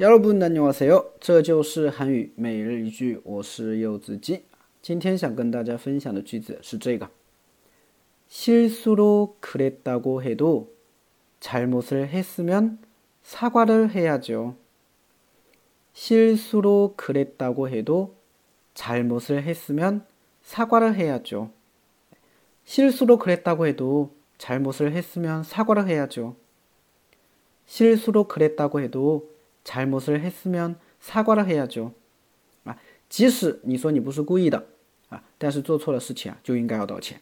여러분 안녕하세요. 这就是韩语每日一句我是柚子鸡今天想跟大家分享的句子是这个실수로그랬다고해도 잘못을 했으면 사과를 해야죠. 실수로 그랬다고 해도 잘못을 했으면 사과를 해야죠. 실수로 그랬다고 해도 잘못을 했으면 사과를 해야죠. 실수로 그랬다고 해도 잘못을 했으면 사과를 해야죠. 아, 即使你说你不是故意的啊，但是做错了事情就要道歉，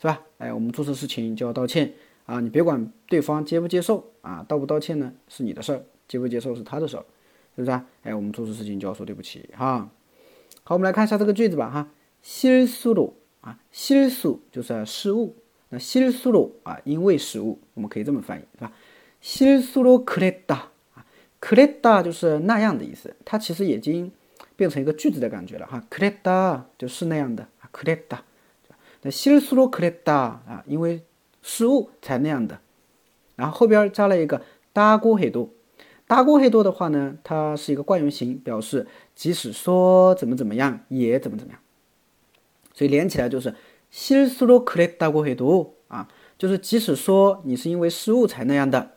是吧？哎，我们做错事情就要道歉啊，你别管对方接不接受啊，道不道歉呢是你的事儿，接不接受是他的事儿，对不对？哎，我们做错事情就要说对不起哈。好，我们来看一下这个句子吧哈。실수로啊， 실수就是事物，那么可以这么翻译，是吧？실수로그랬다 c r e t a 就是那样的意思，它其实已经变成一个句子的感觉了哈。c r e t a 就是那样的 c r e t a 那실수로 c r e t a 啊，因为失误才那样的。然后后边加了一个다고해 도， 다고해도的话呢，它是一个惯用型，表示即使说怎么怎么样，也怎么怎么样。所以连起来就是실수로 c r e t a 고해도啊，就是即使说你是因为失误才那样的。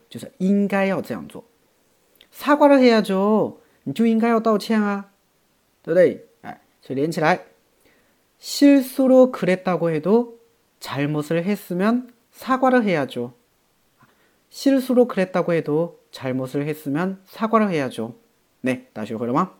就是应该要这样做。사과를해야 죠， 你就应该要道歉啊，对不对？哎，所以连起来，실수로그랬다고해도잘못을했으면사과를해야 죠。 실수로그랬다고해도잘못을했으면사과를해야 죠。 네，大家学会了吗？